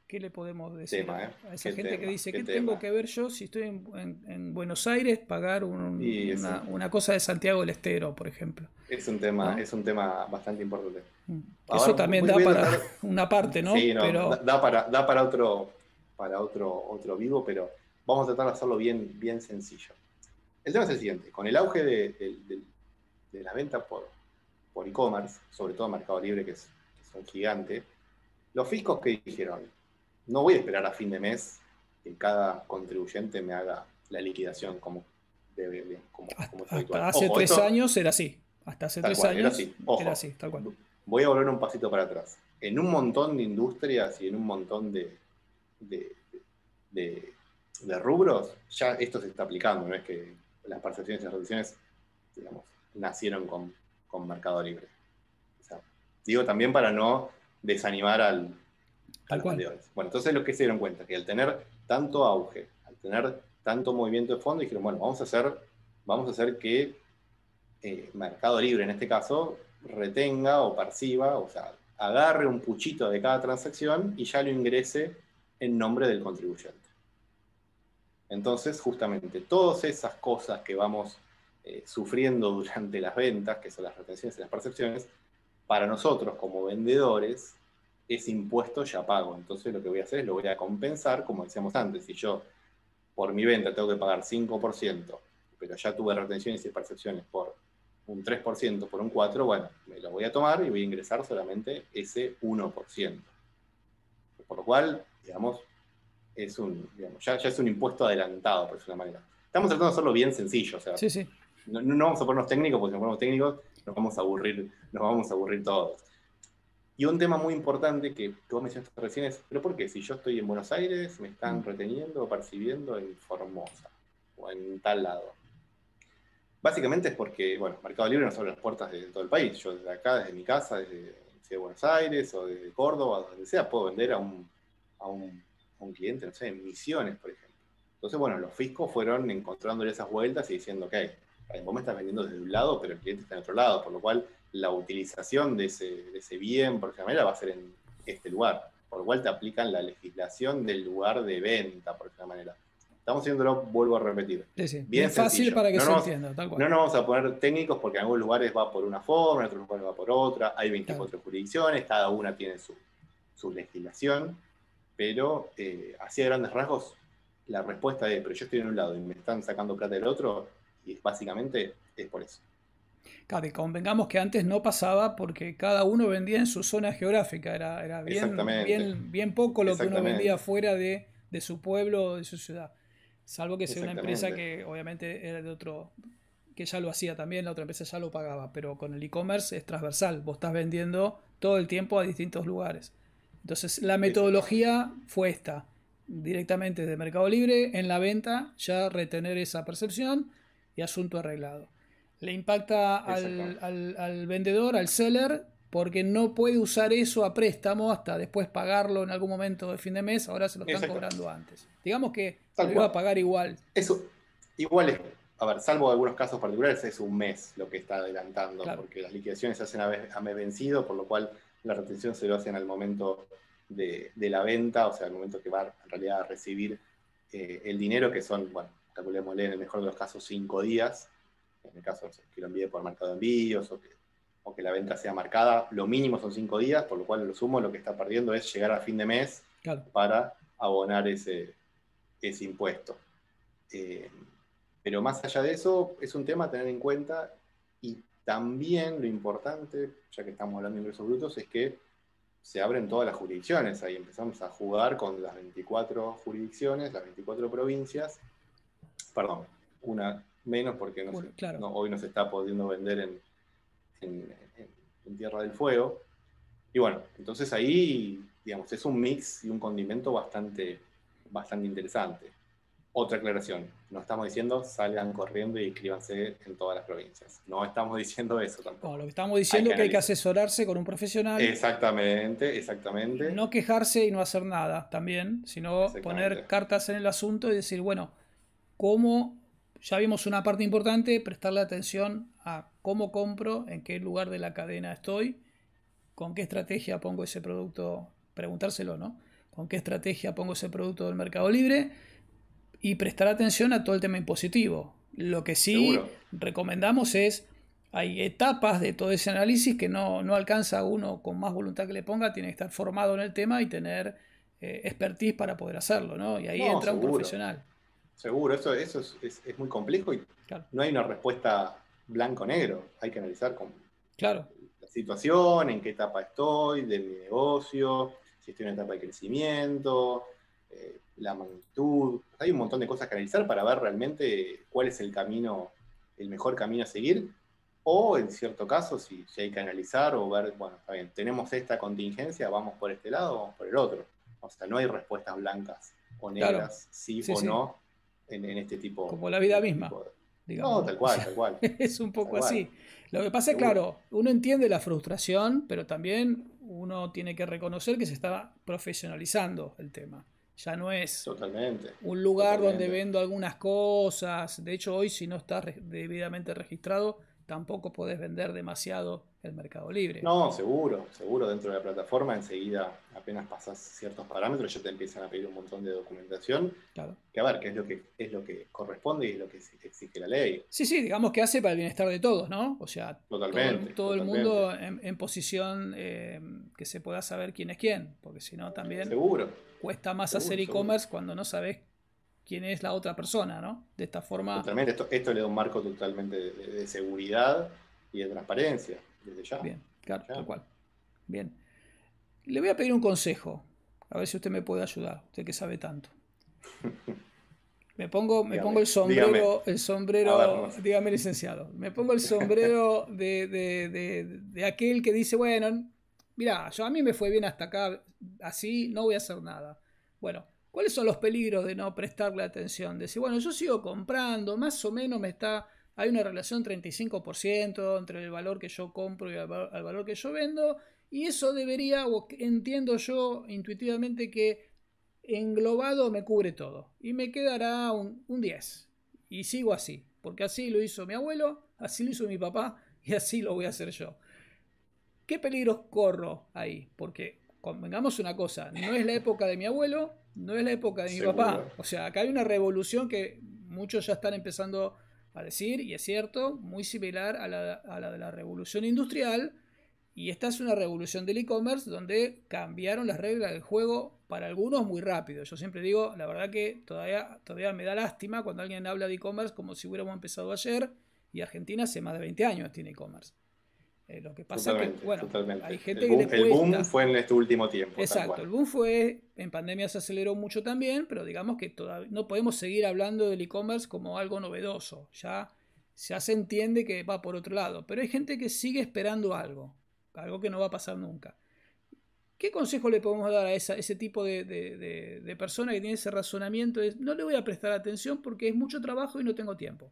¿Qué le podemos decir ¿eh? a esa gente que dice, ¿qué, tengo que ver yo si estoy en, Buenos Aires pagar una, cosa de Santiago del Estero, por ejemplo? Es un tema, es un tema bastante importante. Mm. Eso también da para <laughs> una parte, ¿no? Sí, da, para, da para otro, para otro, otro vivo, pero vamos a tratar de hacerlo bien, bien sencillo. El tema es el siguiente, con el auge de, la venta por, por e-commerce, sobre todo Mercado Libre, que es, que es un gigante, los fiscos que dijeron, no voy a esperar a fin de mes que cada contribuyente me haga la liquidación como debe, como, hasta, hace tres años era así. Hasta hace tres años era así. tal cual. Voy a volver un pasito para atrás. En un montón de industrias y en un montón de, de, rubros, ya esto se está aplicando. No es que las percepciones y las reducciones, digamos, nacieron con, con Mercado Libre. digo también para no desanimar al, bueno, entonces lo que se dieron cuenta, que al tener tanto auge, al tener tanto movimiento de fondo, dijeron, bueno, vamos a hacer, vamos a hacer que eh, Mercado Libre, en este caso, retenga o perciba, o sea, agarre un puchito de cada transacción y ya lo ingrese en nombre del contribuyente. Entonces, justamente, todas esas cosas que vamos eh, sufriendo durante las ventas, que son las retenciones y las percepciones, para nosotros como vendedores ese impuesto ya pago. Entonces lo que voy a hacer es lo voy a compensar, como decíamos antes, si yo por mi venta tengo que pagar 5%, pero ya tuve retenciones y percepciones por un 3%, por un 4%, bueno, me lo voy a tomar y voy a ingresar solamente ese 1%. Por lo cual, digamos, es un, ya, es un impuesto adelantado, por decirlo manera. Estamos tratando de hacerlo bien sencillo, o sea, sí, sí. No, no, vamos a ponernos técnicos, porque si nos ponemos técnicos nos vamos a aburrir, nos vamos a aburrir todos. Y un tema muy importante que tú mencionaste recién es, ¿pero por qué? Si yo estoy en Buenos Aires, me están mm. reteniendo o percibiendo en Formosa o en tal lado. Básicamente es porque, bueno, Mercado Libre nos abre las puertas de todo el país. Yo desde acá, desde mi casa, desde de Buenos Aires o desde Córdoba, donde sea, puedo vender a un, a un, cliente, no sé, en Misiones, por ejemplo. Entonces, bueno, los fiscos fueron encontrándole esas vueltas y diciendo, ok, vos me estás vendiendo desde un lado, pero el cliente está en otro lado, por lo cual la utilización de ese, bien, por ejemplo, va a ser en este lugar. Por lo cual te aplican la legislación del lugar de venta, por esta manera. Estamos haciéndolo, vuelvo a repetir. Bien, fácil para que se entienda, tal cual. No nos vamos a poner técnicos porque en algunos lugares va por una forma, en otros lugares va por otra. Hay 24 jurisdicciones, cada una tiene su, legislación, pero eh, así a grandes rasgos, la respuesta es, pero yo estoy en un lado y me están sacando plata del otro, y básicamente es por eso. Claro, y convengamos que antes no pasaba porque cada uno vendía en su zona geográfica, era, era bien, bien, bien, poco lo que uno vendía fuera de, su pueblo o de su ciudad. Salvo que sea una empresa que obviamente era de otro, que ya lo hacía también, la otra empresa ya lo pagaba, pero con el e-commerce es transversal, vos estás vendiendo todo el tiempo a distintos lugares. Entonces la metodología fue esta, directamente de Mercado Libre, en la venta, ya retener esa percepción y asunto arreglado. Le impacta al, vendedor, al seller, porque no puede usar eso a préstamo hasta después pagarlo en algún momento de fin de mes, ahora se lo están cobrando antes. Digamos que lo iba a pagar igual. Eso, igual es, a ver, salvo algunos casos particulares, es un mes lo que está adelantando, porque las liquidaciones se hacen a, mes vencido, por lo cual la retención se lo hacen al momento de, la venta, o sea, al momento que va en realidad a recibir eh, el dinero, que son, bueno, calculémosle en el mejor de los casos cinco días, en el caso que lo envíe por mercado de envíos o que, o que la venta sea marcada, lo mínimo son cinco días, por lo cual lo sumo lo que está perdiendo es llegar a fin de mes para abonar ese, ese impuesto. Eh, pero más allá de eso, es un tema a tener en cuenta y también lo importante, ya que estamos hablando de ingresos brutos, es que se abren todas las jurisdicciones. Ahí empezamos a jugar con las 24 jurisdicciones, las 24 provincias. Perdón, una menos porque no, hoy no se está pudiendo vender en, en, Tierra del Fuego. Y bueno, entonces ahí, digamos, es un mix y un condimento bastante, bastante interesante. Otra aclaración, no estamos diciendo salgan corriendo y inscríbanse en todas las provincias. No estamos <laughs> diciendo eso tampoco. lo que estamos diciendo es que hay que asesorarse con un profesional. Exactamente, exactamente. No quejarse y no hacer nada también, sino poner cartas en el asunto y decir, bueno, ¿cómo? Ya vimos una parte importante, prestarle atención a cómo compro, en qué lugar de la cadena estoy, con qué estrategia pongo ese producto, preguntárselo, ¿no? ¿Con qué estrategia pongo ese producto del mercado libre? y prestar atención a todo el tema impositivo. Lo que sí recomendamos es, hay etapas de todo ese análisis que no, alcanza uno con más voluntad que le ponga, tiene que estar formado en el tema y tener eh, expertise para poder hacerlo, ¿no? Y ahí entra un profesional. Seguro, eso, eso es, muy complejo y no hay una respuesta blanco-negro, hay que analizar con claro. la situación, en qué etapa estoy, de mi negocio, si estoy en una etapa de crecimiento, eh, la magnitud. Hay un montón de cosas que analizar para ver realmente cuál es el camino, el mejor camino a seguir. O en cierto caso, si, hay que analizar o ver, bueno, está bien, tenemos esta contingencia, vamos por este lado, vamos por el otro. O sea, no hay respuestas blancas o negras, sí, o no, en, este tipo. Como la vida misma. No, tal cual, tal cual. <laughs> es un poco así. Lo que pasa es, claro, uno entiende la frustración, pero también uno tiene que reconocer que se está profesionalizando el tema. Ya no es totalmente, un lugar donde vendo algunas cosas. De hecho, hoy si no estás debidamente registrado, tampoco podés vender demasiado el Mercado Libre. No, seguro, seguro. Dentro de la plataforma, enseguida, apenas pasas ciertos parámetros, ya te empiezan a pedir un montón de documentación. Claro. Que a ver, qué es lo que es lo que corresponde y es lo que exige la ley. Sí, sí, digamos que hace para el bienestar de todos, ¿no? O sea, totalmente, todo, el mundo en, posición eh, que se pueda saber quién es quién, porque si no también seguro. cuesta más hacer e-commerce cuando no sabes quién es la otra persona, ¿no? De esta forma. Totalmente, esto, esto le da un marco totalmente de seguridad y de transparencia. Bien, claro, tal cual. Bien. Le voy a pedir un consejo. A ver si usted me puede ayudar, usted que sabe tanto. <laughs> Me pongo, me pongo el sombrero, el sombrero, dígame licenciado, me pongo el sombrero de, aquel que dice, bueno, mira, yo a mí me fue bien hasta acá, así no voy a hacer nada. Bueno, ¿cuáles son los peligros de no prestarle atención? Decir, bueno, yo sigo comprando, más o menos me está hay una relación 35% entre el valor que yo compro y el, valor que yo vendo, y eso debería, o entiendo yo intuitivamente que englobado me cubre todo, y me quedará un, 10, y sigo así, porque así lo hizo mi abuelo, así lo hizo mi papá, y así lo voy a hacer yo. ¿Qué peligros corro ahí? Porque convengamos una cosa, no es la época de mi abuelo, no es la época de mi papá. O sea, acá hay una revolución que muchos ya están empezando a decir, y es cierto, muy similar a la, de la revolución industrial. Y esta es una revolución del e-commerce donde cambiaron las reglas del juego para algunos muy rápido. Yo siempre digo, la verdad que todavía, todavía me da lástima cuando alguien habla de e-commerce como si hubiéramos empezado ayer y Argentina hace más de 20 años tiene e-commerce. Eh, lo que pasa es que, bueno, hay gente el boom, que El boom fue en este último tiempo. Exacto, el boom fue, en pandemia se aceleró mucho también, pero digamos que todavía no podemos seguir hablando del e-commerce como algo novedoso. Ya, ya se entiende que va por otro lado, pero hay gente que sigue esperando algo, algo que no va a pasar nunca. ¿Qué consejo le podemos dar a ese tipo de, de persona que tiene ese razonamiento? Es, no le voy a prestar atención porque es mucho trabajo y no tengo tiempo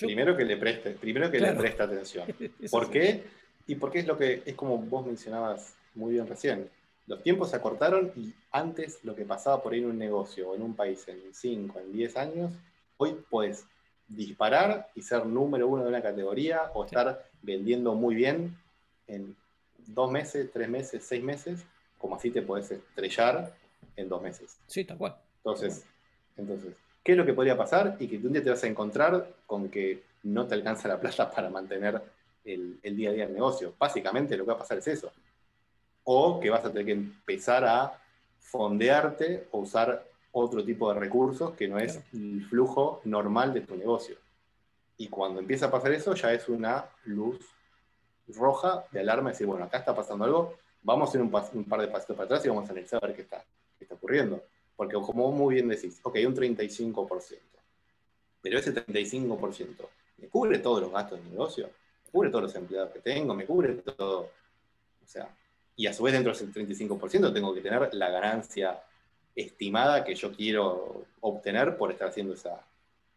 primero que le preste, primero que le preste atención. <laughs> ¿Por qué? Y porque es lo que es como vos mencionabas muy bien recién. Los tiempos se acortaron y antes lo que pasaba por ahí en un negocio o en un país en 5, en 10 años, hoy puedes disparar y ser número uno de una categoría o estar vendiendo muy bien en dos meses, tres meses, seis meses, como así te puedes estrellar en dos meses. Sí, tal cual. Entonces, entonces qué es lo que podría pasar y que un día te vas a encontrar con que no te alcanza la plata <laughs> para mantener el, día a día del negocio. Básicamente lo que va a pasar es eso. O que vas a tener que empezar a fondearte o usar otro tipo de recursos que no es el flujo normal de tu negocio. Y cuando empieza a pasar eso, ya es una luz roja de alarma, decir, bueno, acá está pasando algo vamos a hacer un, par de pasitos para atrás y vamos a analizar a ver qué está, qué está ocurriendo. Porque como muy bien decís, ok, un 35%. Pero ese 35%, ¿me cubre todos los gastos del negocio? ¿Me cubre todos los empleados que tengo? ¿Me cubre todo? O sea, y a su vez dentro del 35% tengo que tener la ganancia estimada que yo quiero obtener por estar haciendo esa,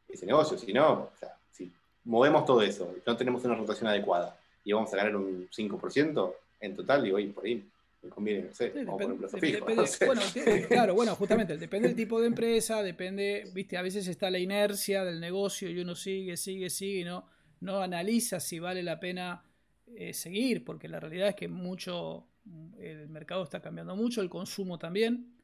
ese negocio. Si no, o sea, si movemos todo eso, no tenemos una rotación adecuada y vamos a ganar un 5% en total, digo, y por ahí me conviene, no sé, Bueno, <laughs> claro, bueno, justamente, depende del tipo de empresa, depende, viste, a veces está la inercia del negocio y uno sigue, sigue, sigue y no, no analiza si vale la pena eh, seguir, porque la realidad es que mucho, el mercado está cambiando mucho, el consumo también.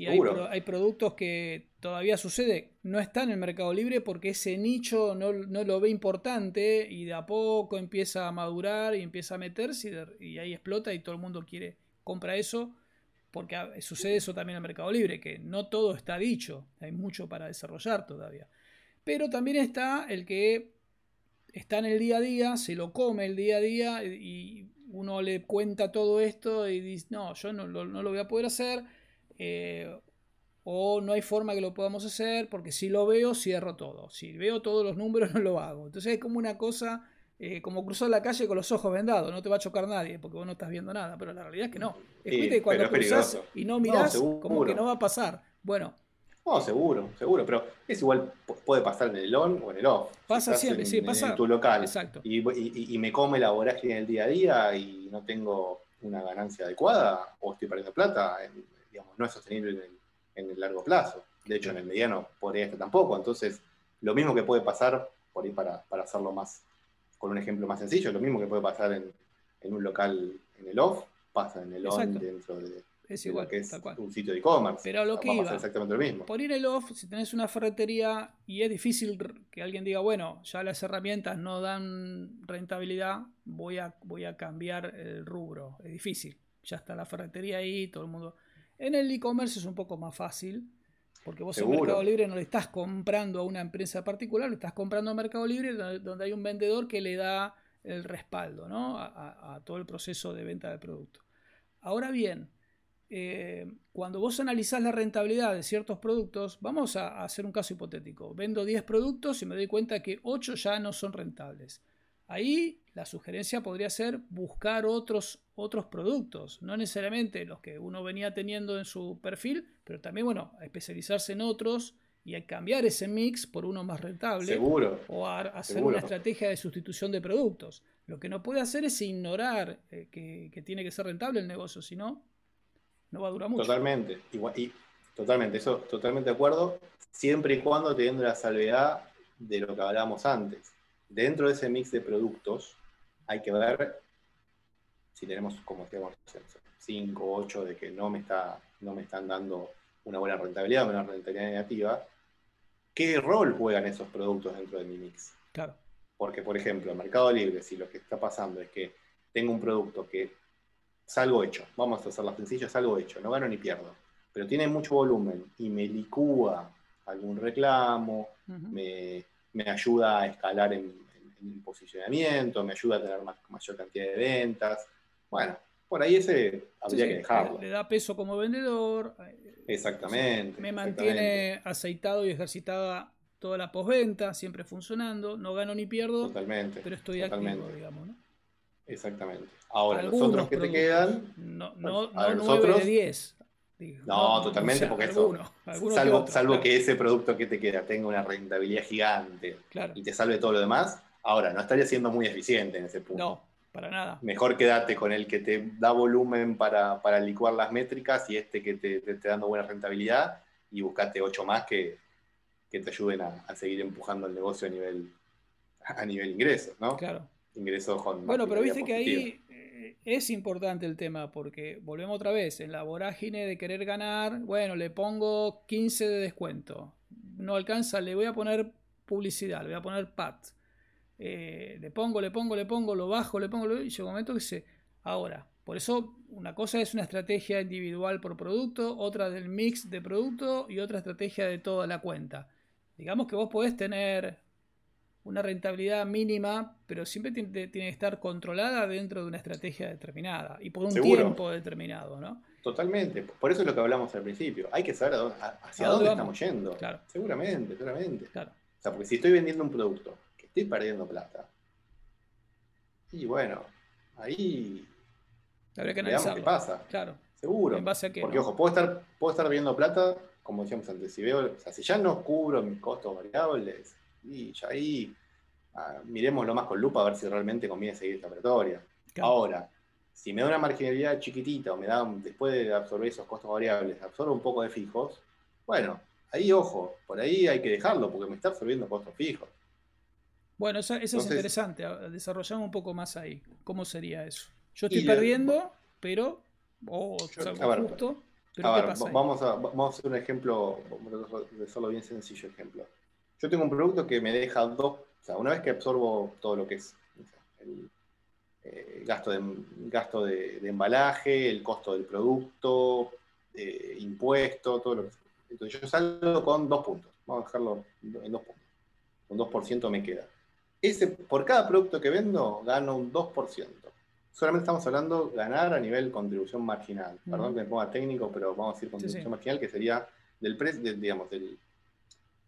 Y hay, productos que todavía sucede, no está en el mercado libre porque ese nicho no, lo ve importante y de a poco empieza a madurar y empieza a meterse y, ahí explota y todo el mundo quiere, compra eso porque sucede eso también en el mercado libre, que no todo está dicho, hay mucho para desarrollar todavía. Pero también está el que está en el día a día, se lo come el día a día y uno le cuenta todo esto y dice, no, yo no, no lo voy a poder hacer eh, o no hay forma que lo podamos hacer porque si lo veo cierro todo. Si veo todos los números <laughs> no lo hago. Entonces es como una cosa, eh, como cruzar la calle con los ojos vendados, no te va a chocar nadie porque vos no estás viendo nada, pero la realidad es que no. Es que cuando cruzas y no mirás, como que no va a pasar. Bueno. No, seguro, seguro, pero es igual, puede pasar en el on o en el off. Pasa siempre, sí, pasa. En tu local. Exacto. Y, y, me come la vorágine el día a día y no tengo una ganancia adecuada o estoy perdiendo plata en, no es sostenible en el, largo plazo. De hecho, en el mediano podría estar tampoco. Entonces, lo mismo que puede pasar, por ahí para, hacerlo más, con un ejemplo más sencillo, lo mismo que puede pasar en, un local en el off, pasa en el on dentro de, es igual, que es un sitio de e-commerce. Pero lo que iba, exactamente lo mismo. Por ir el off, si tenés una ferretería y es difícil que alguien diga, bueno, ya las herramientas no dan rentabilidad, voy a, voy a cambiar el rubro. Es difícil. Ya está la ferretería ahí, todo el mundo. En el e-commerce es un poco más fácil, porque vos en Mercado Libre no le estás comprando a una empresa particular, le estás comprando a Mercado Libre donde hay un vendedor que le da el respaldo ¿no? a, todo el proceso de venta del producto. Ahora bien, eh, cuando vos analizás la rentabilidad de ciertos productos, vamos a, hacer un caso hipotético. Vendo 10 productos y me doy cuenta que 8 ya no son rentables. Ahí la sugerencia podría ser buscar otros, otros productos, no necesariamente los que uno venía teniendo en su perfil, pero también, bueno, especializarse en otros y cambiar ese mix por uno más rentable. Seguro. O hacer una estrategia de sustitución de productos. Lo que no puede hacer es ignorar eh, que, tiene que ser rentable el negocio, si no, no va a durar mucho. Totalmente. y totalmente, eso, totalmente de acuerdo, siempre y cuando teniendo la salvedad de lo que hablábamos antes dentro de ese mix de productos hay que ver si tenemos, como decíamos, 5 o 8 de que no me, está, no me están dando una buena rentabilidad, una rentabilidad negativa, ¿qué rol juegan esos productos dentro de mi mix? Claro. Porque, por ejemplo, en Mercado Libre, si lo que está pasando es que tengo un producto que salgo hecho, vamos a hacerlo sencillo, salgo hecho, no gano ni pierdo, pero tiene mucho volumen y me licúa algún reclamo, me me ayuda a escalar en, posicionamiento, me ayuda a tener más, mayor cantidad de ventas. Bueno, por ahí ese habría que dejarlo. Le, da peso como vendedor. Eh, exactamente. me mantiene aceitado y ejercitada toda la postventa, siempre funcionando. No gano ni pierdo. Totalmente. Pero estoy activo, digamos, ¿no? Exactamente. Ahora, los otros que te quedan. No, no, no 9 de 10 no, totalmente, porque eso, salvo, salvo que ese producto que te queda tenga una rentabilidad gigante y te salve todo lo demás, ahora no estaría siendo muy eficiente en ese punto. No, para nada. Mejor quédate con el que te da volumen para, licuar las métricas y este que te, te, dando buena rentabilidad y buscate ocho más que, te ayuden a, seguir empujando el negocio a nivel, a nivel ingresos, ¿no? Claro. Ingresos con... Bueno, pero viste que ahí es importante el tema porque volvemos otra vez, en la vorágine de querer ganar, bueno, le pongo 15 de descuento, no alcanza, le voy a poner publicidad, le voy a poner PAT, eh, le pongo, le pongo, le pongo, lo bajo, le pongo, y llega un momento que se... Ahora, por eso una cosa es una estrategia individual por producto, otra del mix de producto y otra estrategia de toda la cuenta. Digamos que vos podés tener una rentabilidad mínima, pero siempre tiene, tiene, que estar controlada dentro de una estrategia determinada y por un tiempo determinado, ¿no? Totalmente. Por eso es lo que hablamos al principio. Hay que saber hacia dónde, estamos yendo. Claro. Seguramente, seguramente. Claro. O sea, porque si estoy vendiendo un producto que estoy perdiendo plata, y bueno, ahí Habría que veamos qué pasa. Claro. Seguro. ¿En base a qué, porque, ojo, puedo estar, puedo estar viendo plata, como decíamos antes, si veo, o sea, si ya no cubro mis costos variables, y ya ahí ah, miremos lo más con lupa a ver si realmente conviene seguir esta operatoria. Ahora, si me da una marginalidad chiquitita o me da, después de absorber esos costos variables, absorbo un poco de fijos, bueno, ahí ojo, por ahí hay que dejarlo porque me está absorbiendo costos fijos. Bueno, eso, es interesante, desarrollamos un poco más ahí. ¿Cómo sería eso? Yo estoy perdiendo, pero... Oh, a ver, justo, pero ¿qué pasa vamos, a, vamos a hacer un ejemplo, de solo bien sencillo ejemplo. Yo tengo un producto que me deja dos, o sea, una vez que absorbo todo lo que es el, eh, gasto, de, gasto de, embalaje, el costo del producto, eh, impuesto, todo lo que Entonces yo salgo con dos puntos. Vamos a dejarlo en dos puntos. Un 2% me queda. Ese, por cada producto que vendo, gano un 2%. Solamente estamos hablando de ganar a nivel contribución marginal. Perdón que me ponga técnico, pero vamos a decir contribución marginal, que sería del precio, digamos, del,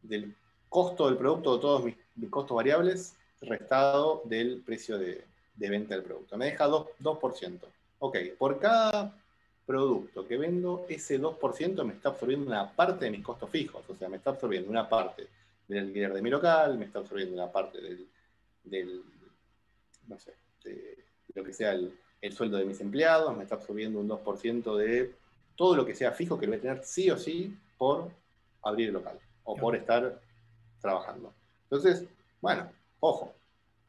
del costo del producto, de todos mis, mis costos variables, restado del precio de, de venta del producto. Me deja 2%. Ok, por cada producto que vendo, ese 2% me está absorbiendo una parte de mis costos fijos. O sea, me está absorbiendo una parte del alquiler de mi local, me está absorbiendo una parte del, no sé, de lo que sea el, sueldo de mis empleados, me está absorbiendo un 2% de todo lo que sea fijo que lo voy a tener sí o sí por abrir el local o por estar trabajando. Entonces, bueno, ojo,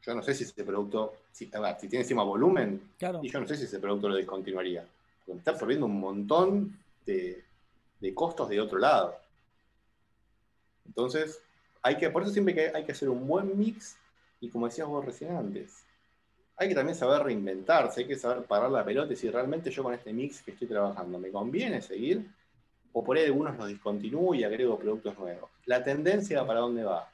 yo no sé si ese producto, si, si tiene encima volumen, y yo no sé si ese producto lo discontinuaría. Porque me está absorbiendo un montón de, costos de otro lado. Entonces, hay que, por eso siempre que hay que hacer un buen mix, y como decías vos recién antes, hay que también saber reinventarse, hay que saber parar la pelota y si realmente yo con este mix que estoy trabajando me conviene seguir, o por ahí algunos los discontinúo y agrego productos nuevos. La tendencia para dónde va.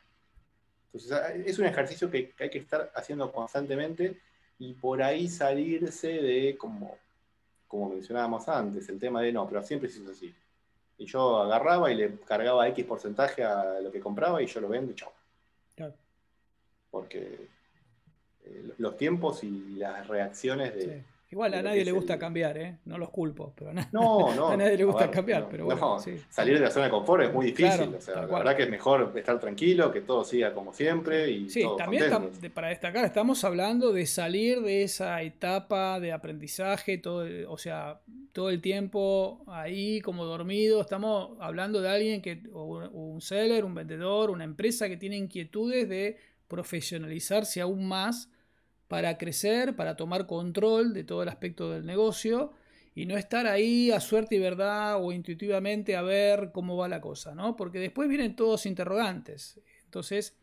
Entonces, ah, es un ejercicio que, hay que estar haciendo constantemente y por ahí salirse de, como, como mencionábamos antes, el tema de no, pero siempre se hizo así. Y yo agarraba y le cargaba X porcentaje a lo que compraba y yo lo vendo y chao. Porque eh, los tiempos y las reacciones de, Igual a nadie le gusta cambiar, ¿eh? No los culpo, pero a, no, <laughs> no, a nadie le gusta cambiar. pero bueno, Salir de la zona de confort es muy difícil. o sea, la verdad que es mejor estar tranquilo, que todo siga como siempre. Y sí, también para destacar, estamos hablando de salir de esa etapa de aprendizaje, todo, o sea, todo el tiempo ahí como dormido. Estamos hablando de alguien que, un seller, un vendedor, una empresa que tiene inquietudes de profesionalizarse aún más para crecer, para tomar control de todo el aspecto del negocio y no estar ahí a suerte y verdad o intuitivamente a ver cómo va la cosa, ¿no? Porque después vienen todos interrogantes. Entonces,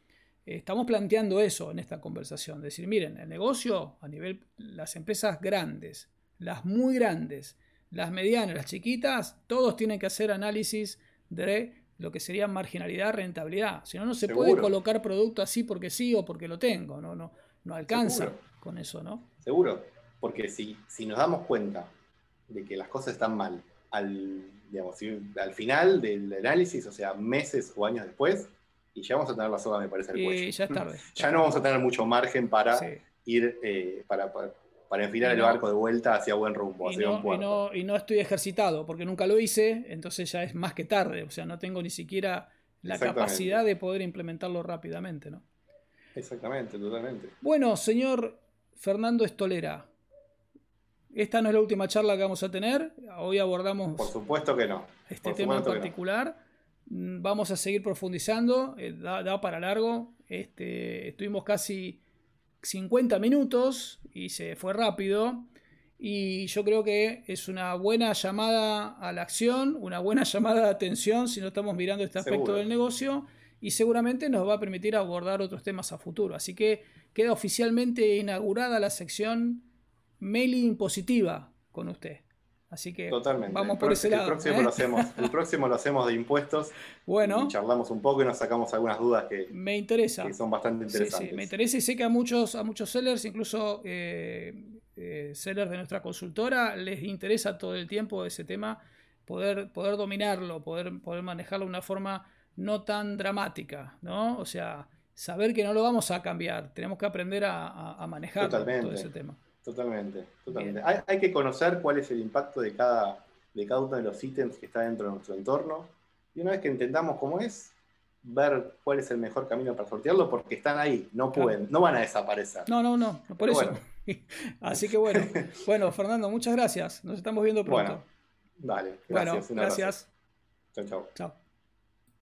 estamos planteando eso en esta conversación, decir, miren, el negocio a nivel, las empresas grandes, las muy grandes, las medianas, las chiquitas, todos tienen que hacer análisis de lo que sería marginalidad, rentabilidad. Si no, no se puede colocar producto así porque sí o porque lo tengo, no, no, no alcanza con eso, ¿no? Seguro, porque si, si nos damos cuenta de que las cosas están mal al, digamos, al final del análisis, o sea, meses o años después, y ya vamos a tener la soga, me parece, al cuello. ya es tarde. <laughs> ya no vamos a tener mucho margen para ir, eh, para, para, enfilar el barco de vuelta hacia buen rumbo, hacia un puerto. Y no, estoy ejercitado, porque nunca lo hice, entonces ya es más que tarde, o sea, no tengo ni siquiera la capacidad de poder implementarlo rápidamente, ¿no? Exactamente, totalmente. Bueno, señor Fernando Estolera, esta no es la última charla que vamos a tener. Hoy abordamos. Por supuesto que no. Este tema en particular. Mm, vamos a seguir profundizando. Eh, da, para largo. Este, estuvimos casi 50 minutos y se fue rápido. Y yo creo que es una buena llamada a la acción, una buena <laughs> llamada de atención si no estamos mirando este aspecto del negocio y seguramente nos va a permitir abordar otros temas a futuro. Así que queda oficialmente inaugurada la sección mailing positiva con usted. Así que Totalmente. vamos por ese lado. El próximo, ¿eh? lo hacemos, <laughs> el próximo lo hacemos de impuestos. Bueno. Y charlamos un poco y nos sacamos algunas dudas que, me interesa. que son bastante interesantes. Sí, sí, me interesa y sé que a muchos, a muchos sellers, incluso eh, eh, sellers de nuestra consultora, les interesa todo el tiempo ese tema, poder, poder dominarlo, poder, poder manejarlo de una forma no tan dramática, ¿no? O sea, saber que no lo vamos a cambiar, tenemos que aprender a, manejar todo ese tema. Totalmente, totalmente. Hay, hay, que conocer cuál es el impacto de cada, de cada uno de los ítems que está dentro de nuestro entorno. Y una vez que entendamos cómo es, ver cuál es el mejor camino para sortearlo, porque están ahí, no pueden, claro. no van a desaparecer. No, no, no, por eso. Bueno. <laughs> Así que bueno, <laughs> bueno, Fernando, muchas gracias. Nos estamos viendo pronto. Bueno, vale, gracias. Bueno, gracias. Chao, chao. Chao.